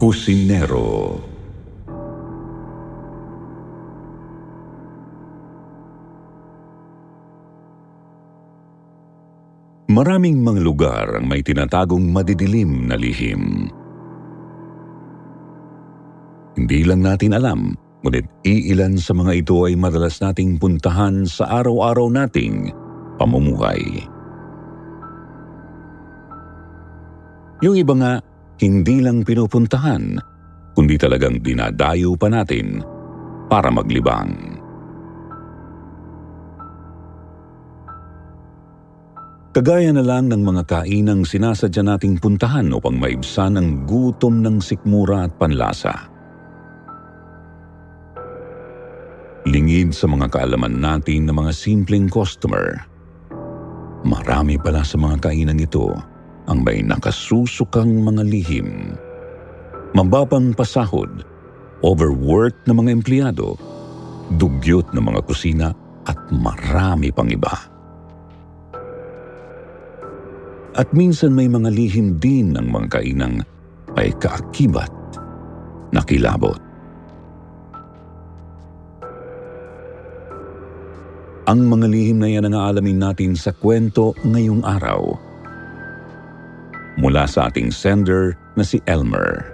Kusinero Maraming mga lugar ang may tinatagong madidilim na lihim. Hindi lang natin alam, ngunit iilan sa mga ito ay madalas nating puntahan sa araw-araw nating pamumuhay. Yung iba nga, hindi lang pinupuntahan, kundi talagang dinadayo pa natin para maglibang. Kagaya na lang ng mga kainang sinasadya nating puntahan upang maibsan ang gutom ng sikmura at panlasa. Lingid sa mga kaalaman natin ng mga simpleng customer, marami pala sa mga kainang ito ang may nakasusukang mga lihim. Mababang pasahod, overworked na mga empleyado, dugyot na mga kusina at marami pang iba. At minsan may mga lihim din ng mga kainang may kaakibat na kilabot. Ang mga lihim na yan ang aalamin natin sa kwento ngayong araw. Mula sa ating sender na si Elmer.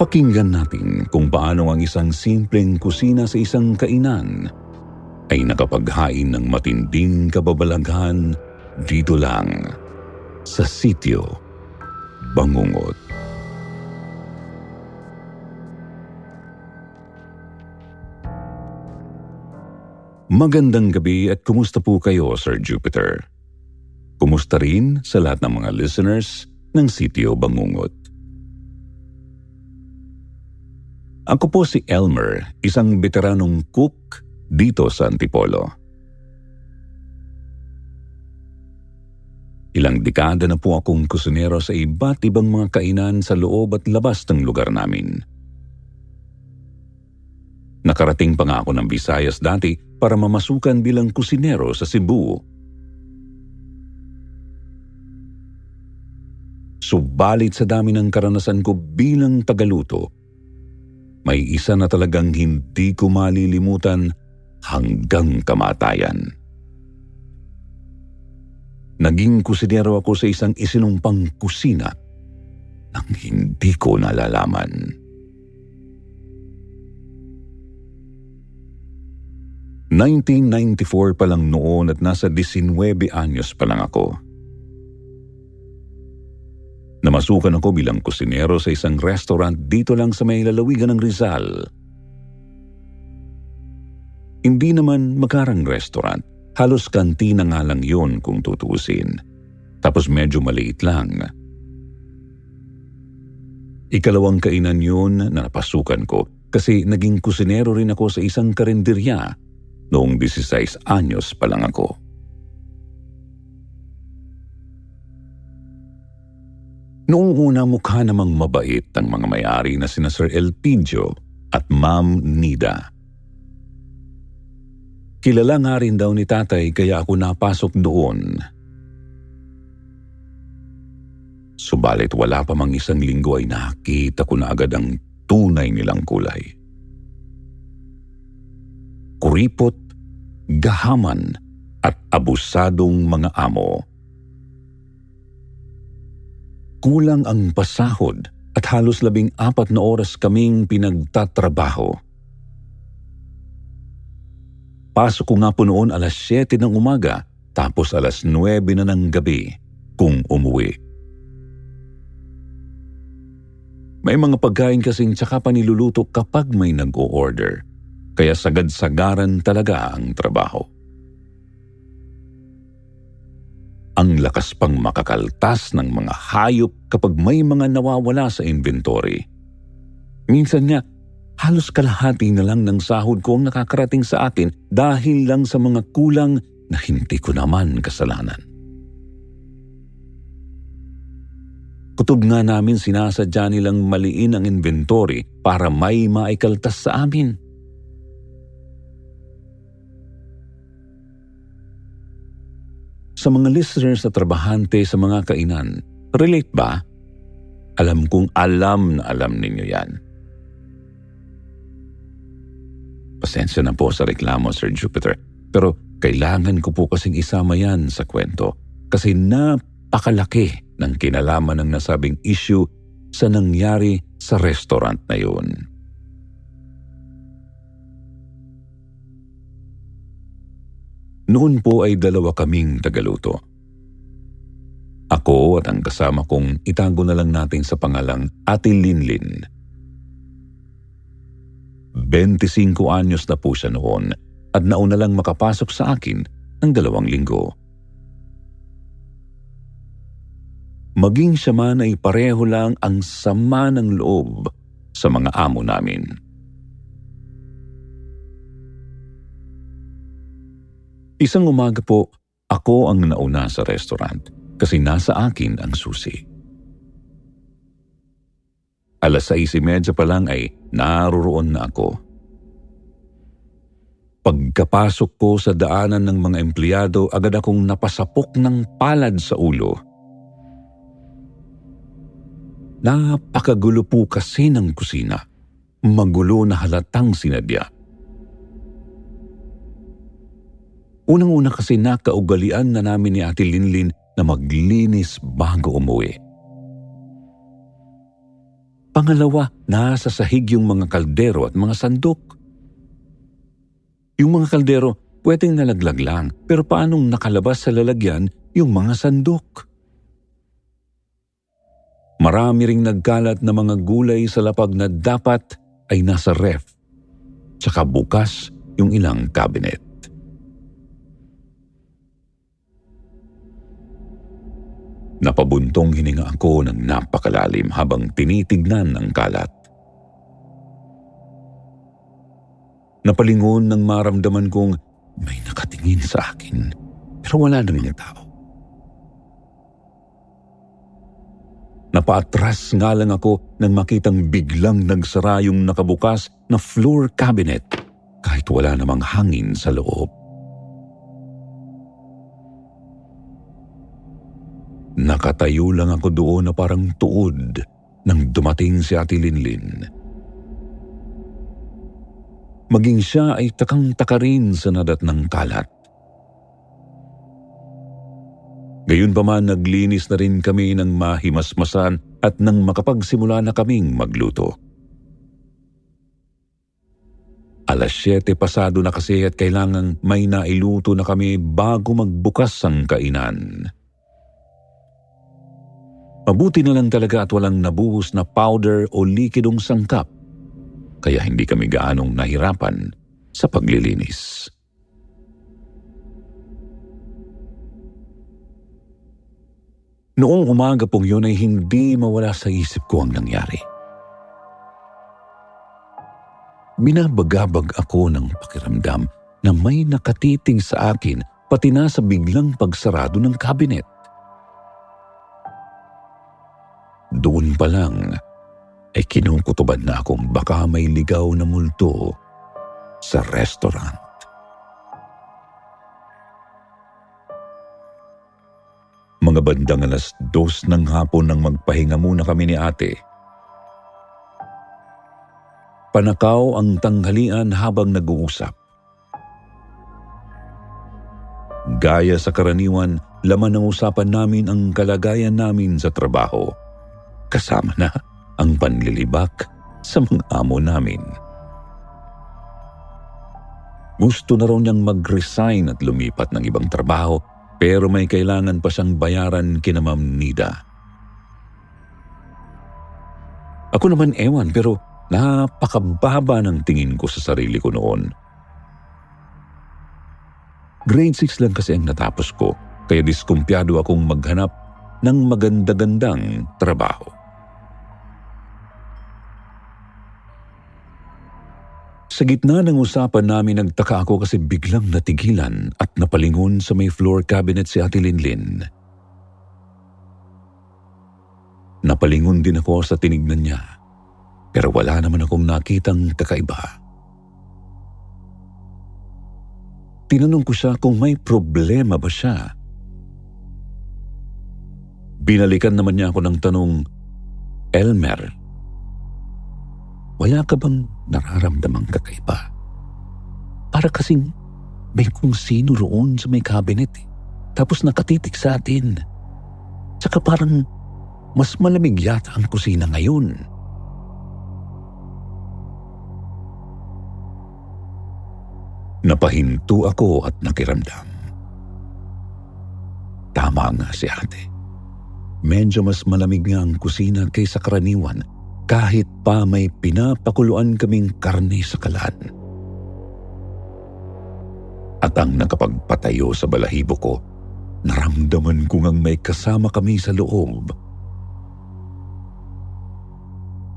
Pakinggan natin kung paano ang isang simpleng kusina sa isang kainan ay nakapaghain ng matinding kababalaghan dito lang sa sitio Bangungot. Magandang gabi at kumusta po kayo, Sir Jupiter? Kumusta rin sa lahat ng mga listeners ng Sitio Bangungot? Ako po si Elmer, isang veteranong cook dito sa Antipolo. Ilang dekada na po akong kusinero sa iba't ibang mga kainan sa loob at labas ng lugar namin. Nakarating pa nga ako ng Visayas dati para mamasukan bilang kusinero sa Cebu. Subalit sa dami ng karanasan ko bilang tagaluto, may isa na talagang hindi ko malilimutan hanggang kamatayan. Naging kusinero ako sa isang isinumpang kusina nang hindi ko nalalaman. 1994 pa lang noon at nasa 19 anyos pa lang ako. Namasukan ako bilang kusinero sa isang restaurant dito lang sa may lalawigan ng Rizal. Hindi naman makarang restaurant, halos kantina nga lang yun kung tutuusin. Tapos medyo maliit lang. Ikalawang kainan yun na napasukan ko kasi naging kusinero rin ako sa isang karinderya noong 16 anyos pa lang ako. Noong una mukha namang mabait ang mga may-ari na sina Sir Elpidio at Ma'am Nida. Kilala nga rin daw ni tatay kaya ako napasok doon. Subalit wala pa mang isang linggo ay nakita ko na agad ang tunay nilang kulay. Kuripot, gahaman at abusadong mga amo. Kulang ang pasahod at halos labing apat na oras kaming pinagtatrabaho. Pasok ko nga po noon alas 7 ng umaga tapos alas 9 na ng gabi kung umuwi. May mga pagkain kasing tsaka pa niluluto kapag may nag-o-order. Kaya sagad-sagaran talaga ang trabaho. Ang lakas pang makakaltas ng mga hayop kapag may mga nawawala sa inventory. Minsan nga, halos kalahati na lang ng sahod ko ang nakakarating sa akin dahil lang sa mga kulang na hindi ko naman kasalanan. Kutob nga namin sinasadya nilang maliin ang inventory para may maikaltas sa amin. Sa mga listeners na trabahante sa mga kainan, relate ba? Alam kong alam na alam ninyo yan. Pasensya na po sa reklamo, Sir Jupiter, pero kailangan ko po kasing isama yan sa kwento kasi napakalaki ng kinalaman ng nasabing issue sa nangyari sa restaurant na yun. Noon po ay dalawa kaming tagaluto. Ako at ang kasama kong itago na lang natin sa pangalang Ate Linlin. 25 anyos na po siya noon at nauna lang makapasok sa akin ng dalawang linggo. maging siya man ay pareho lang ang sama ng loob sa mga amo namin. Isang umaga po, ako ang nauna sa restaurant kasi nasa akin ang susi. Alas 6.30 pa lang ay naroon na ako. Pagkapasok ko sa daanan ng mga empleyado, agad akong napasapok ng palad sa ulo Napakagulo po kasi ng kusina. Magulo na halatang sinadya. Unang-una kasi nakaugalian na namin ni Ate Linlin na maglinis bago umuwi. Pangalawa, nasa sahig yung mga kaldero at mga sandok. Yung mga kaldero, pwedeng nalaglag lang, pero paanong nakalabas sa lalagyan yung mga sandok? Marami ring nagkalat na mga gulay sa lapag na dapat ay nasa ref. Tsaka bukas yung ilang cabinet. Napabuntong hininga ako ng napakalalim habang tinitignan ang kalat. Napalingon nang maramdaman kong may nakatingin sa akin pero wala na rin tao. Napaatras nga lang ako nang makitang biglang nagsara yung nakabukas na floor cabinet kahit wala namang hangin sa loob. Nakatayo lang ako doon na parang tuod nang dumating si Ate Linlin. Maging siya ay takang-taka rin sa nadat ng kalat. Gayon pa man naglinis na rin kami ng mahimasmasan at nang makapagsimula na kaming magluto. Alas 7 pasado na kasi at kailangang may nailuto na kami bago magbukas ang kainan. Mabuti na lang talaga at walang nabuhos na powder o likidong sangkap, kaya hindi kami gaanong nahirapan sa paglilinis. Noong umaga pong yun ay hindi mawala sa isip ko ang nangyari. Binabagabag ako ng pakiramdam na may nakatiting sa akin pati na sa biglang pagsarado ng kabinet. Doon pa lang ay kinukutuban na akong baka may ligaw na multo sa restaurant. Mga bandang alas dos ng hapon nang magpahinga muna kami ni ate. Panakaw ang tanghalian habang nag-uusap. Gaya sa karaniwan, laman ng usapan namin ang kalagayan namin sa trabaho. Kasama na ang panlilibak sa mga amo namin. Gusto na raw niyang mag-resign at lumipat ng ibang trabaho pero may kailangan pa siyang bayaran kina Ma'am Nida. Ako naman ewan pero napakababa ng tingin ko sa sarili ko noon. Grade 6 lang kasi ang natapos ko kaya diskumpyado akong maghanap ng maganda-gandang trabaho. Sa gitna ng usapan namin nagtaka ako kasi biglang natigilan at napalingon sa may floor cabinet si Ate Linlin. Napalingon din ako sa tinignan niya pero wala naman akong nakitang kakaiba. Tinanong ko siya kung may problema ba siya. Binalikan naman niya ako ng tanong, Elmer, wala ka bang nararamdamang kakaiba? Para kasing may kung sino roon sa may cabinet eh. Tapos nakatitik sa atin. Tsaka parang mas malamig yata ang kusina ngayon. Napahinto ako at nakiramdam. Tama nga si ate. Medyo mas malamig nga ang kusina kaysa karaniwan kahit pa may pinapakuluan kaming karne sa kalan. At ang nakapagpatayo sa balahibo ko, naramdaman ko ngang may kasama kami sa loob.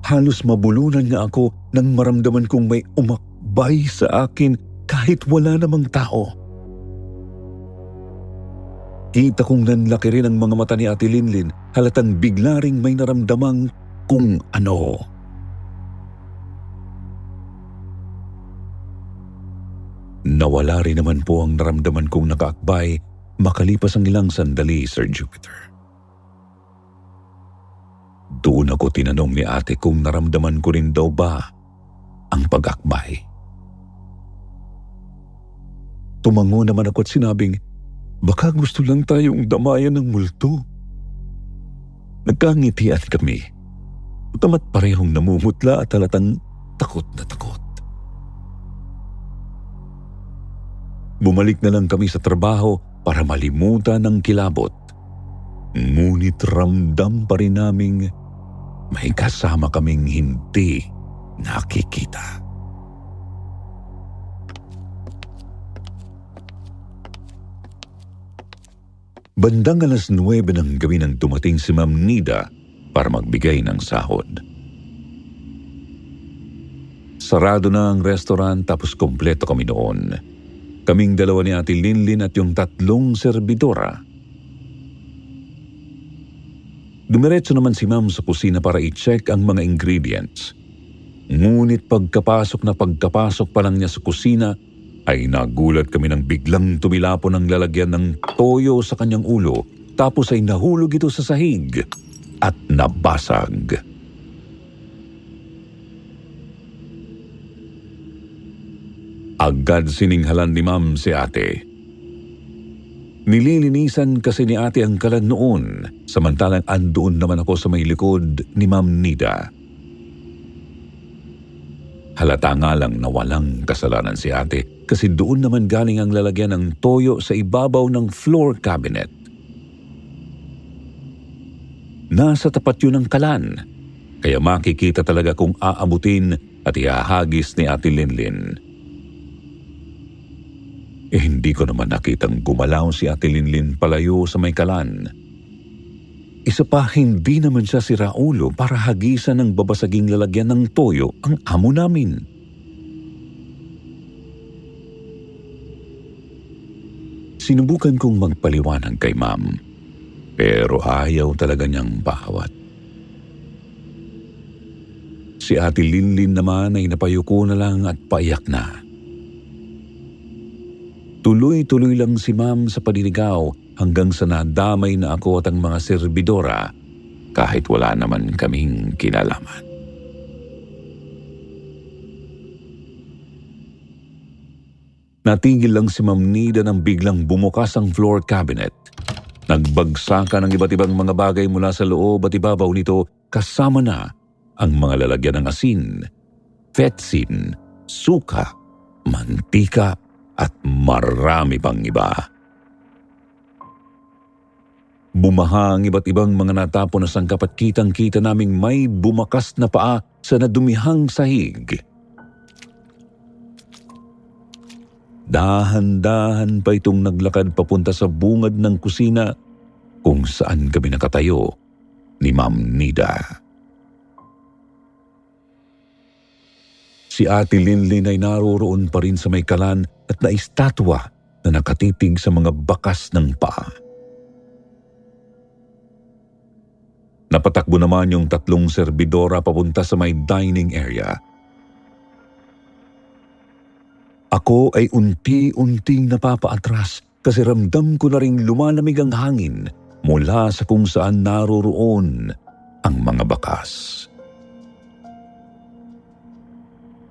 Halos mabulunan nga ako nang maramdaman kong may umakbay sa akin kahit wala namang tao. Kita kong nanlaki rin ang mga mata ni Ate Linlin halatang bigla ring may naramdamang kung ano. Nawala rin naman po ang naramdaman kong nakaakbay makalipas ang ilang sandali, Sir Jupiter. Doon ako tinanong ni ate kung naramdaman ko rin daw ba ang pag-akbay. Tumango naman ako at sinabing, baka gusto lang tayong damayan ng multo. Nagkangitian kami. Utamat parehong namumutla at halatang takot na takot. Bumalik na lang kami sa trabaho para malimutan ang kilabot. Ngunit ramdam pa rin naming may kasama kaming hindi nakikita. Bandang alas 9 ng gabi nang dumating si Ma'am Nida para magbigay ng sahod. Sarado na ang restaurant tapos kompleto kami noon. Kaming dalawa ni Ate Linlin at yung tatlong serbidora. Dumiretso naman si Ma'am sa kusina para i-check ang mga ingredients. Ngunit pagkapasok na pagkapasok pa lang niya sa kusina, ay nagulat kami nang biglang tumilapon ang lalagyan ng toyo sa kanyang ulo tapos ay nahulog ito sa sahig at nabasag. Agad sininghalan ni ma'am si ate. Nililinisan kasi ni ate ang kalan noon, samantalang andoon naman ako sa may likod ni ma'am Nida. Halata nga lang na walang kasalanan si ate kasi doon naman galing ang lalagyan ng toyo sa ibabaw ng floor cabinet. Nasa tapat yun ng kalan, kaya makikita talaga kung aabutin at ihahagis ni Ate Linlin. Eh hindi ko naman nakitang gumalaw si Ate Linlin palayo sa may kalan. Isa pa, hindi naman siya si Raulo para hagisan ng babasaging lalagyan ng toyo ang amo namin. Sinubukan kong magpaliwanag kay ma'am, pero ayaw talaga niyang bawat. Si Ate Linlin naman ay napayuko na lang at paiyak na. Tuloy-tuloy lang si ma'am sa paninigaw hanggang sa nadamay na ako at ang mga serbidora kahit wala naman kaming kinalaman. Natigil lang si Ma'am Nida nang biglang bumukas ang floor cabinet. Nagbagsakan ng iba't ibang mga bagay mula sa loob at ibabaw nito kasama na ang mga lalagyan ng asin, fetsin, suka, mantika at marami pang iba. Bumaha ang iba't ibang mga natapon na sangkap at kitang-kita naming may bumakas na paa sa nadumihang sahig. Dahan-dahan pa itong naglakad papunta sa bungad ng kusina kung saan kami nakatayo ni Ma'am Nida. Si Ate Linlin ay naroroon pa rin sa may kalan at naistatwa na nakatitig sa mga bakas ng paa. Napatakbo naman yung tatlong serbidora papunta sa may dining area. Ako ay unti-unting napapaatras kasi ramdam ko na ring lumalamig ang hangin mula sa kung saan naroroon ang mga bakas.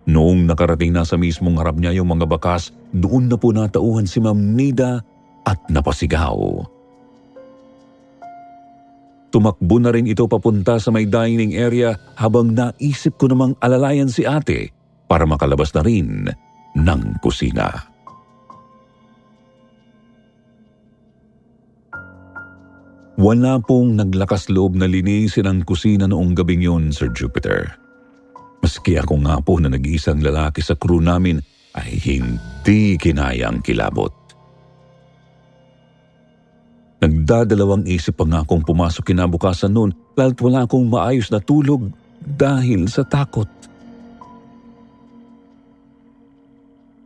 Noong nakarating na sa mismong harap niya yung mga bakas, doon na po natauhan si Ma'am Nida at napasigaw. Tumakbo na rin ito papunta sa may dining area habang naisip ko namang alalayan si ate para makalabas na rin ng kusina. Wala pong naglakas loob na linisin ang kusina noong gabing yun, Sir Jupiter. Maski ako nga po na nag-iisang lalaki sa crew namin ay hindi kinayang kilabot. Nagdadalawang isip pa nga akong pumasok kinabukasan noon lalo't wala akong maayos na tulog dahil sa takot.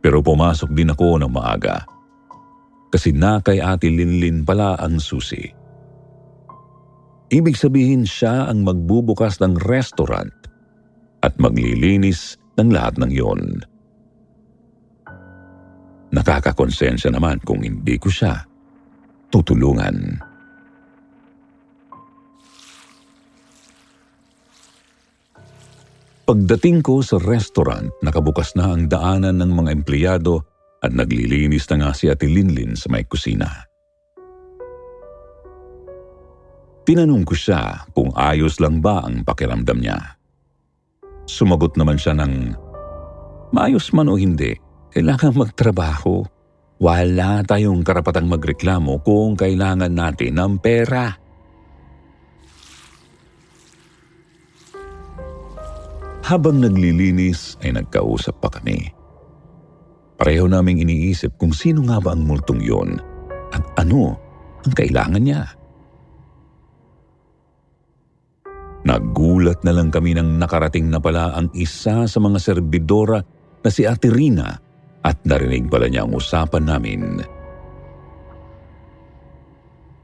Pero pumasok din ako ng maaga kasi na kay Ate Linlin pala ang susi. Ibig sabihin siya ang magbubukas ng restaurant at maglilinis ng lahat ng yon. Nakakakonsensya naman kung hindi ko siya tutulungan. Pagdating ko sa restaurant, nakabukas na ang daanan ng mga empleyado at naglilinis na nga si Ate Linlin sa may kusina. Tinanong ko siya kung ayos lang ba ang pakiramdam niya. Sumagot naman siya ng, Maayos man o hindi, kailangan magtrabaho. Wala tayong karapatang magreklamo kung kailangan natin ng pera. Habang naglilinis ay nagkausap pa kami. Pareho naming iniisip kung sino nga ba ang multong yon at ano ang kailangan niya. Nagulat na lang kami nang nakarating na pala ang isa sa mga serbidora na si Ate Rina at narinig pala niya ang usapan namin.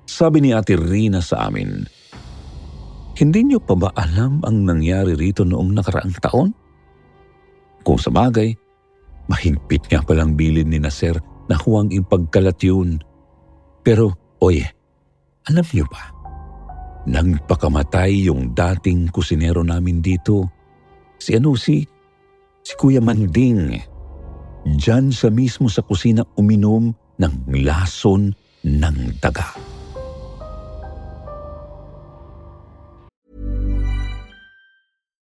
Sabi ni Ate Rina sa amin, Hindi niyo pa ba alam ang nangyari rito noong nakaraang taon? Kung sa bagay, mahigpit nga palang bilin ni Nasir na huwang ipagkalat yun. Pero, oye, alam niyo ba? Nang pakamatay yung dating kusinero namin dito, si ano si, si Kuya Manding. Diyan sa mismo sa kusina uminom ng lason ng daga.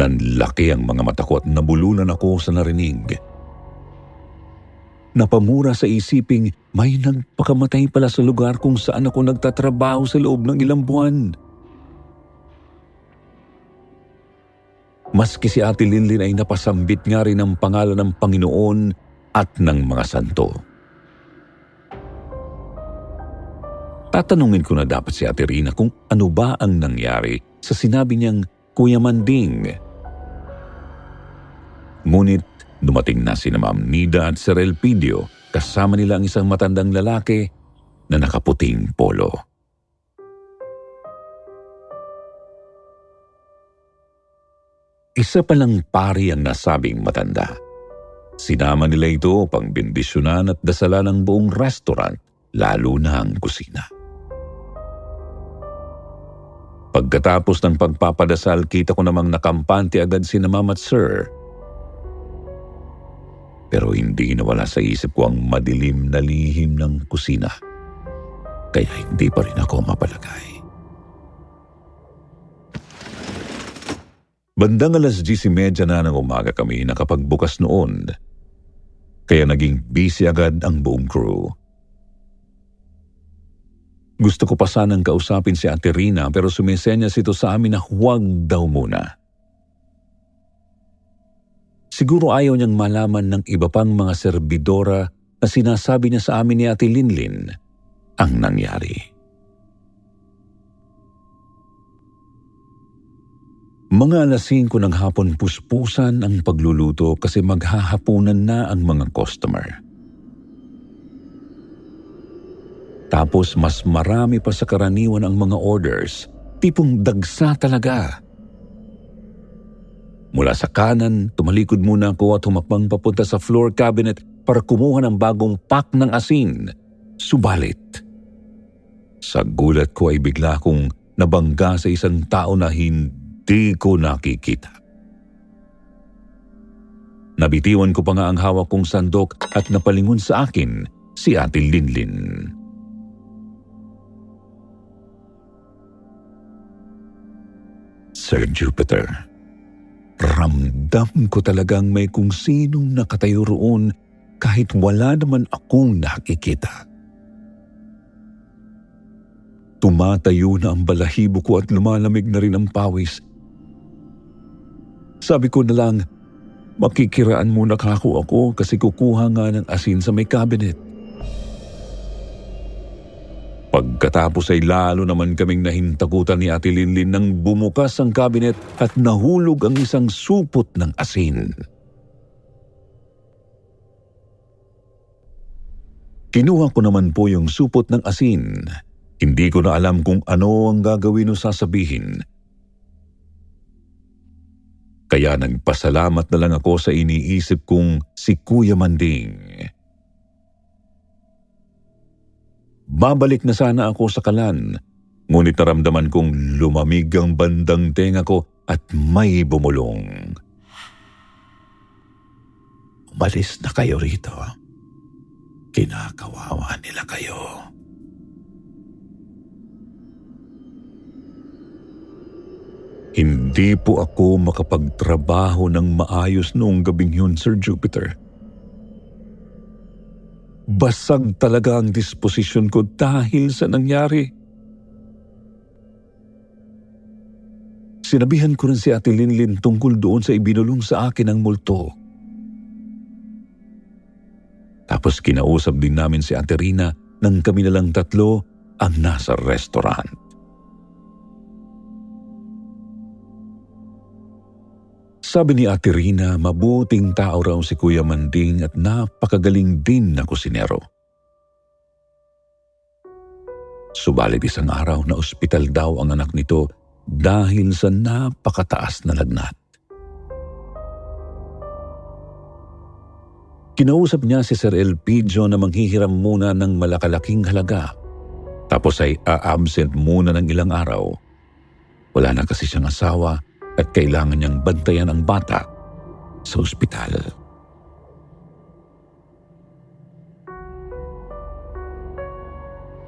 Nanlaki ang mga mata ko at nabulunan ako sa narinig. Napamura sa isiping may nagpakamatay pala sa lugar kung saan ako nagtatrabaho sa loob ng ilang buwan. Maski si Ate Linlin ay napasambit nga rin ang pangalan ng Panginoon at ng mga santo. Tatanungin ko na dapat si Ate Rina kung ano ba ang nangyari sa sinabi niyang Kuya Manding Ngunit dumating na si Ma'am Nida at Sir Elpidio kasama nila ang isang matandang lalaki na nakaputing polo. Isa palang pari ang nasabing matanda. Sinama nila ito pang bendisyonan at dasalan ng buong restaurant, lalo na ang kusina. Pagkatapos ng pagpapadasal, kita ko namang nakampante agad si Ma'am at Sir. Pero hindi nawala sa isip ko ang madilim na lihim ng kusina. Kaya hindi pa rin ako mapalagay. Bandang alas 10.30 na ng umaga kami nakapagbukas noon kaya naging busy agad ang buong crew. Gusto ko pa sanang kausapin si Ate Rina pero sumisenyas ito sa amin na huwag daw muna. Siguro ayaw niyang malaman ng iba pang mga serbidora na sinasabi niya sa amin ni Ate Linlin ang nangyari. Mga alas 5 ng hapon puspusan ang pagluluto kasi maghahapunan na ang mga customer. Tapos mas marami pa sa karaniwan ang mga orders, tipong dagsa talaga. Mula sa kanan, tumalikod muna ako at humakbang papunta sa floor cabinet para kumuha ng bagong pack ng asin. Subalit, sa gulat ko ay bigla kong nabangga sa isang tao na hindi Di ko nakikita. Nabitiwan ko pa nga ang hawak kong sandok at napalingon sa akin si Ate Linlin. Sir Jupiter, ramdam ko talagang may kung sinong nakatayo roon kahit wala naman akong nakikita. Tumatayo na ang balahibo ko at lumalamig na rin ang pawis sabi ko na lang, makikiraan muna kako ako kasi kukuha nga ng asin sa may cabinet. Pagkatapos ay lalo naman kaming nahintakutan ni Ate Linlin nang bumukas ang cabinet at nahulog ang isang supot ng asin. Kinuha ko naman po yung supot ng asin. Hindi ko na alam kung ano ang gagawin o sasabihin kaya nagpasalamat na lang ako sa iniisip kong si Kuya Manding. Babalik na sana ako sa kalan, ngunit naramdaman kong lumamig ang bandang tenga ko at may bumulong. Umalis na kayo rito. Kinakawawa nila kayo. Hindi po ako makapagtrabaho ng maayos noong gabing yun, Sir Jupiter. Basag talaga ang disposisyon ko dahil sa nangyari. Sinabihan ko rin si Ate Linlin tungkol doon sa ibinulong sa akin ang multo. Tapos kinausap din namin si Ate Rina nang kami na lang tatlo ang nasa restaurant. Sabi ni Ate Rina, mabuting tao raw si Kuya Manding at napakagaling din na kusinero. Subalit isang araw na ospital daw ang anak nito dahil sa napakataas na lagnat. Kinausap niya si Sir Elpidio na manghihiram muna ng malakalaking halaga tapos ay a-absent muna ng ilang araw. Wala na kasi siyang asawa at kailangan niyang bantayan ang bata sa ospital.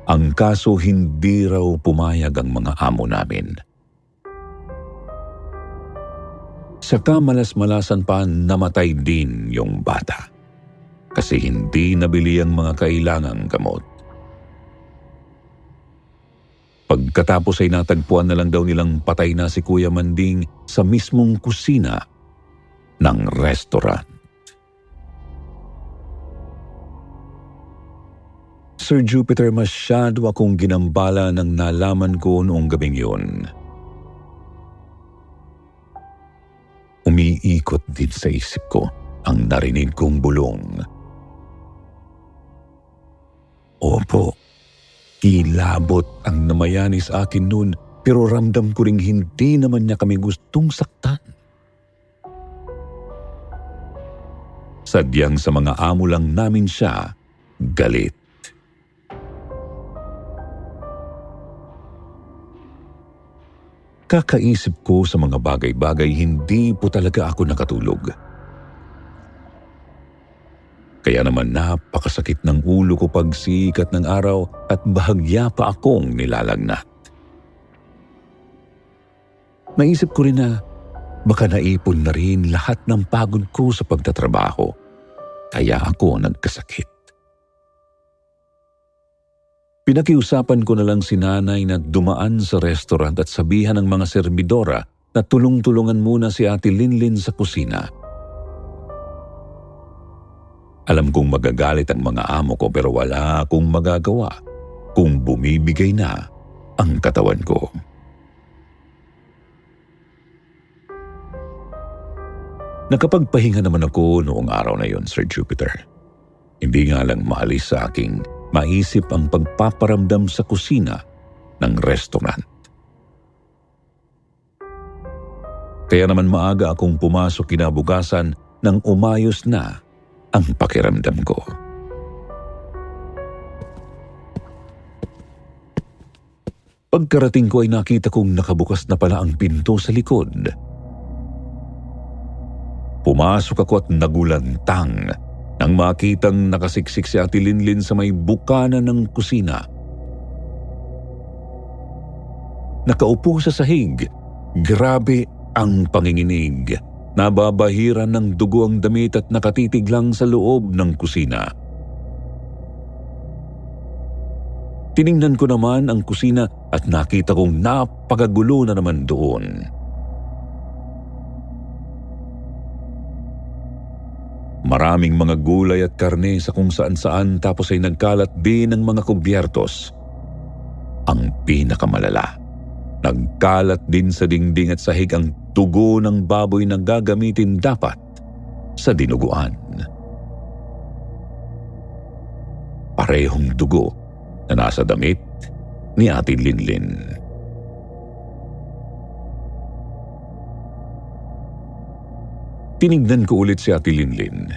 Ang kaso hindi raw pumayag ang mga amo namin. Sa kamalas-malasan pa namatay din yung bata kasi hindi nabili ang mga kailangang gamot. Pagkatapos ay natagpuan na lang daw nilang patay na si Kuya Manding sa mismong kusina ng restaurant. Sir Jupiter, masyado akong ginambala ng nalaman ko noong gabing yun. Umiikot din sa isip ko ang narinig kong bulong. Opo, kilabot ang namayani sa akin noon pero ramdam ko ring hindi naman niya kami gustong saktan. Sadyang sa mga amo lang namin siya galit. Kakaisip ko sa mga bagay-bagay, hindi po talaga ako nakatulog. Kaya naman napakasakit ng ulo ko pag sikat ng araw at bahagya pa akong nilalagnat. Naisip ko rin na baka naipon na rin lahat ng pagod ko sa pagtatrabaho. Kaya ako nagkasakit. Pinakiusapan ko na lang si nanay na dumaan sa restaurant at sabihan ng mga serbidora na tulong-tulungan muna si Ate Linlin sa kusina. Alam kong magagalit ang mga amo ko pero wala akong magagawa kung bumibigay na ang katawan ko. Nakapagpahinga naman ako noong araw na yon, Sir Jupiter. Hindi nga lang maalis sa aking maisip ang pagpaparamdam sa kusina ng restaurant. Kaya naman maaga akong pumasok kinabukasan nang umayos na ang pakiramdam ko. Pagkarating ko ay nakita kong nakabukas na pala ang pinto sa likod. Pumasok ako at nagulantang nang makitang nakasiksik si Ate Linlin sa may bukana ng kusina. Nakaupo sa sahig, grabe ang panginginig. Nababahiran ng dugo ang damit at nakatitig lang sa loob ng kusina. Tiningnan ko naman ang kusina at nakita kong napakagulo na naman doon. Maraming mga gulay at karne sa kung saan-saan tapos ay nagkalat din ng mga kubyertos. Ang pinakamalala, nagkalat din sa dingding at sahig ang tugo ng baboy na gagamitin dapat sa dinuguan. Parehong dugo na nasa damit ni Ate Linlin. Tinignan ko ulit si Ate Linlin.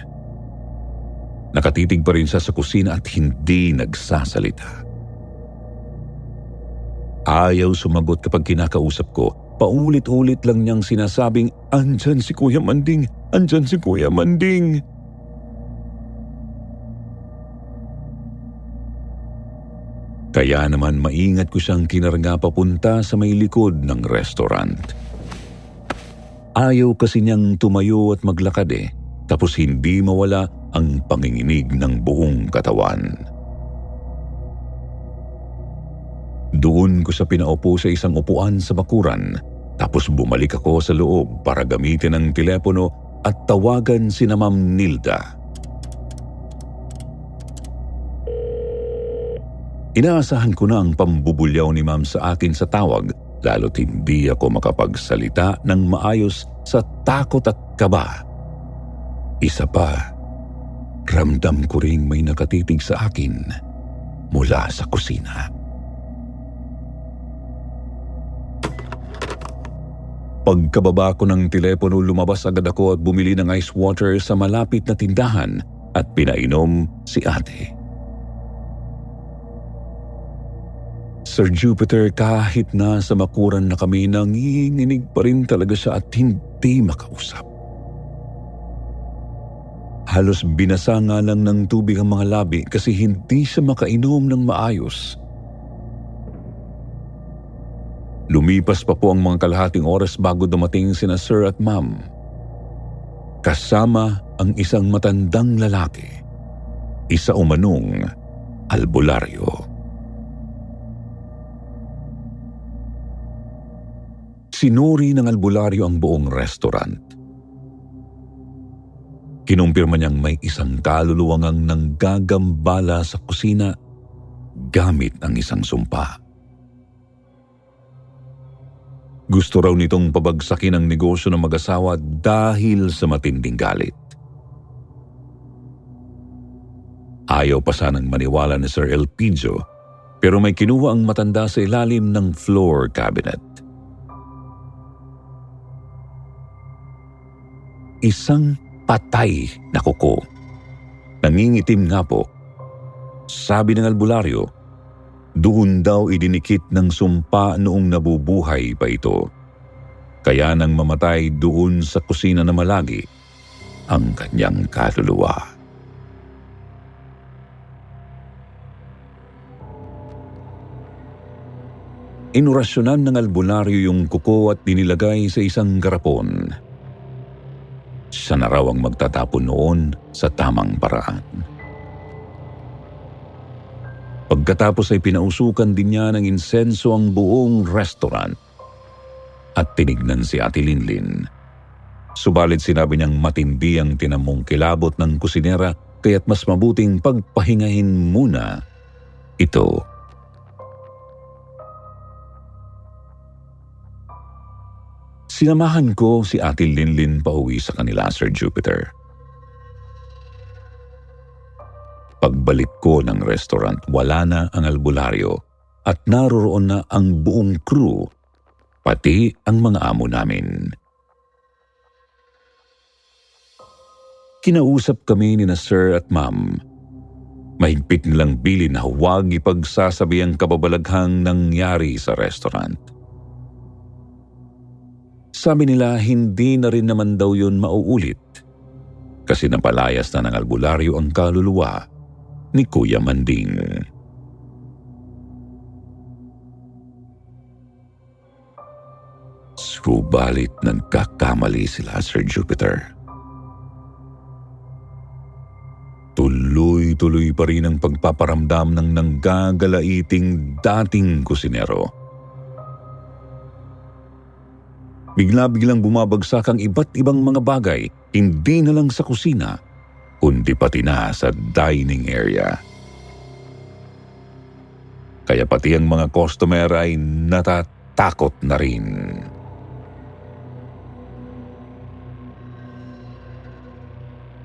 Nakatitig pa rin siya sa kusina at hindi nagsasalita. Ayaw sumagot kapag kinakausap ko. Paulit-ulit lang niyang sinasabing, Andyan si Kuya Manding! Andyan si Kuya Manding! Kaya naman maingat ko siyang kinarga papunta sa may likod ng restaurant. Ayaw kasi niyang tumayo at maglakad eh, tapos hindi mawala ang panginginig ng buong katawan. Doon ko sa pinaupo sa isang upuan sa bakuran, tapos bumalik ako sa loob para gamitin ang telepono at tawagan si na Ma'am Nilda. Inaasahan ko na ang pambubulyaw ni Ma'am sa akin sa tawag lalo't hindi ako makapagsalita ng maayos sa takot at kaba. Isa pa, ramdam ko ring may nakatitig sa akin mula sa kusina. Pagkababa ko ng telepono, lumabas agad ako at bumili ng ice water sa malapit na tindahan at pinainom si ate. Sir Jupiter, kahit na sa makuran na kami, nanginginig pa rin talaga siya at hindi makausap. Halos binasa nga lang ng tubig ang mga labi kasi hindi siya makainom ng maayos. Lumipas pa po ang mga kalahating oras bago dumating sina Sir at Ma'am. Kasama ang isang matandang lalaki. Isa umanong albularyo. Sinuri ng albularyo ang buong restaurant. Kinumpirma niyang may isang kaluluwangang nanggagambala sa kusina gamit ang isang sumpa. Gusto raw nitong pabagsakin ang negosyo ng mag-asawa dahil sa matinding galit. Ayaw pa sanang maniwala ni Sir Elpidio pero may kinuha ang matanda sa ilalim ng floor cabinet. Isang patay na kuko. Nangingitim nga po. Sabi ng albularyo, doon daw idinikit ng sumpa noong nabubuhay pa ito. Kaya nang mamatay doon sa kusina na malagi ang kanyang kaluluwa. Inurasyonan ng albularyo yung kuko at dinilagay sa isang garapon. Siya na raw ang magtatapon noon sa tamang paraan. Pagkatapos ay pinausukan din niya ng insenso ang buong restaurant at tinignan si Ate Linlin. Subalit sinabi niyang matindi ang tinamong kilabot ng kusinera kaya't mas mabuting pagpahingahin muna ito. Sinamahan ko si Ate Linlin pauwi sa kanila, Sir Jupiter. Pagbalik ko ng restaurant, wala na ang albularyo at naroroon na ang buong crew, pati ang mga amo namin. Kinausap kami ni na sir at ma'am. Mahigpit nilang bilin na huwag ipagsasabi ang kababalaghang nangyari sa restaurant. Sabi nila hindi na rin naman daw yun mauulit kasi napalayas na ng albularyo ang kaluluwa ni Kuya Manding. Subalit nagkakamali sila, Sir Jupiter. Tuloy-tuloy pa rin ang pagpaparamdam ng nanggagalaiting dating kusinero. Bigla-biglang bumabagsak ang iba't ibang mga bagay, hindi na lang sa kusina, kundi pati na sa dining area. Kaya pati ang mga customer ay natatakot na rin.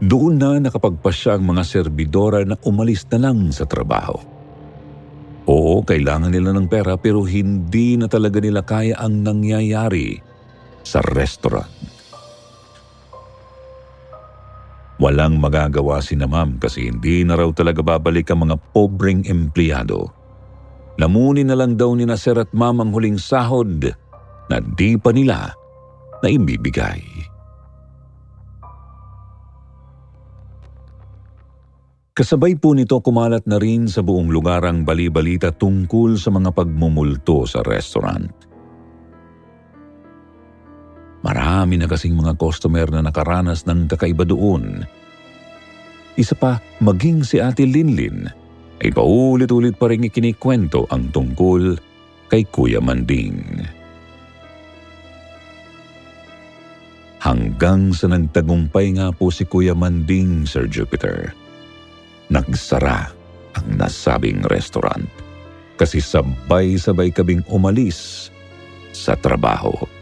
Doon na nakapagpasya ang mga serbidora na umalis na lang sa trabaho. Oo, kailangan nila ng pera pero hindi na talaga nila kaya ang nangyayari sa restaurant. Walang magagawa si na ma'am kasi hindi na raw talaga babalik ang mga pobreng empleyado. Lamunin na lang daw ni na sir at ma'am ang huling sahod na di pa nila na ibibigay. Kasabay po nito kumalat na rin sa buong lugar ang balibalita tungkol sa mga pagmumulto sa restaurant. Marami na kasing mga customer na nakaranas ng kakaiba doon. Isa pa, maging si Ate Linlin ay paulit-ulit pa rin ikinikwento ang tungkol kay Kuya Manding. Hanggang sa nagtagumpay nga po si Kuya Manding, Sir Jupiter. Nagsara ang nasabing restaurant kasi sabay-sabay kabing umalis sa trabaho.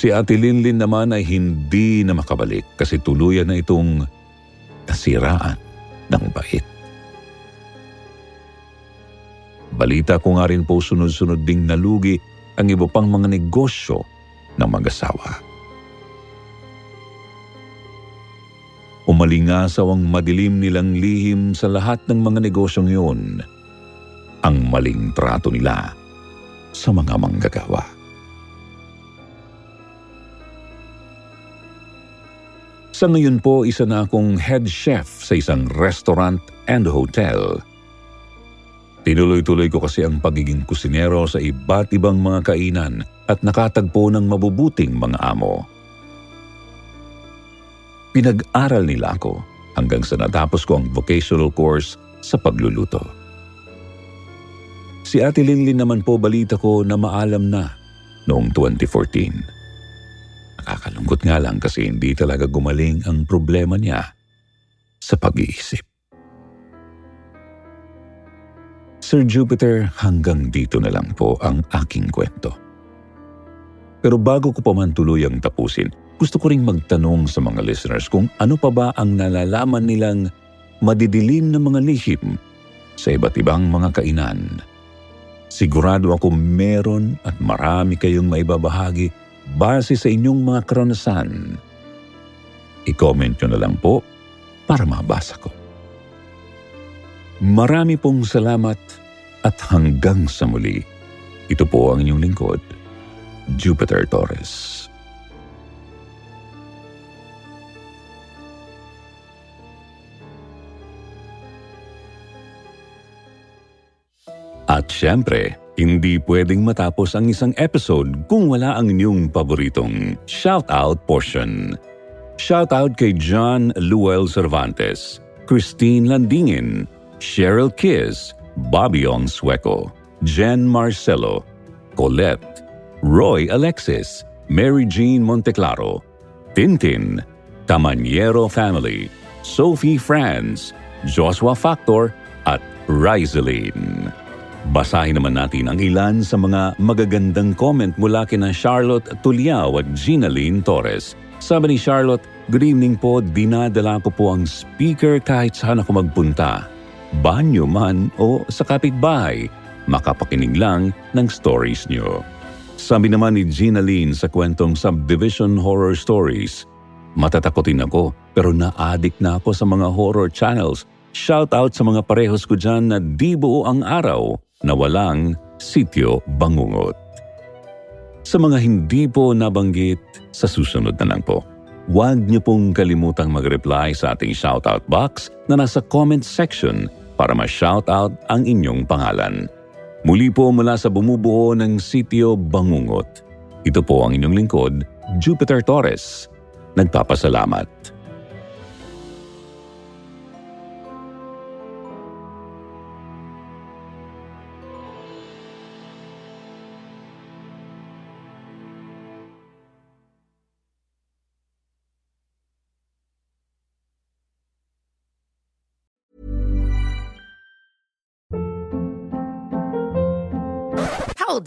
Si Ate Linlin naman ay hindi na makabalik kasi tuluyan na itong nasiraan ng bait. Balita ko nga rin po sunod-sunod ding nalugi ang iba pang mga negosyo ng mag-asawa. Umalingasaw ang madilim nilang lihim sa lahat ng mga negosyong yun. Ang maling trato nila sa mga manggagawa. Sa ngayon po, isa na akong head chef sa isang restaurant and hotel. Tinuloy-tuloy ko kasi ang pagiging kusinero sa iba't ibang mga kainan at nakatagpo ng mabubuting mga amo. Pinag-aral nila ako hanggang sa natapos ko ang vocational course sa pagluluto. Si Ate Linlin naman po balita ko na maalam na noong 2014. Nakakalungkot nga lang kasi hindi talaga gumaling ang problema niya sa pag-iisip. Sir Jupiter, hanggang dito na lang po ang aking kwento. Pero bago ko pa man tuluyang tapusin, gusto ko ring magtanong sa mga listeners kung ano pa ba ang nalalaman nilang madidilim na mga lihim sa iba't ibang mga kainan. Sigurado ako meron at marami kayong maibabahagi base sa inyong mga karanasan. I-comment nyo na lang po para mabasa ko. Marami pong salamat at hanggang sa muli. Ito po ang inyong lingkod, Jupiter Torres. At syempre, hindi pwedeng matapos ang isang episode kung wala ang inyong paboritong shoutout portion. Shoutout kay John Luel Cervantes, Christine Landingin, Cheryl Kiss, Bobby Ong Sueco, Jen Marcelo, Colette, Roy Alexis, Mary Jean Monteclaro, Tintin, Tamaniero Family, Sophie Franz, Joshua Factor, at Rizaline. Basahin naman natin ang ilan sa mga magagandang comment mula kina Charlotte Tuliao at Gina Lynn Torres. Sabi ni Charlotte, Good evening po, dinadala ko po ang speaker kahit saan ako magpunta. Banyo man o sa kapitbahay, makapakinig lang ng stories nyo. Sabi naman ni Gina Lynn sa kwentong Subdivision Horror Stories, Matatakotin ako pero na-addict na ako sa mga horror channels. Shout out sa mga parehos ko dyan na di buo ang araw na walang sityo bangungot. Sa mga hindi po nabanggit, sa susunod na lang po. Huwag niyo pong kalimutang mag-reply sa ating shoutout box na nasa comment section para ma-shoutout ang inyong pangalan. Muli po mula sa bumubuo ng sityo Bangungot. Ito po ang inyong lingkod, Jupiter Torres. Nagpapasalamat.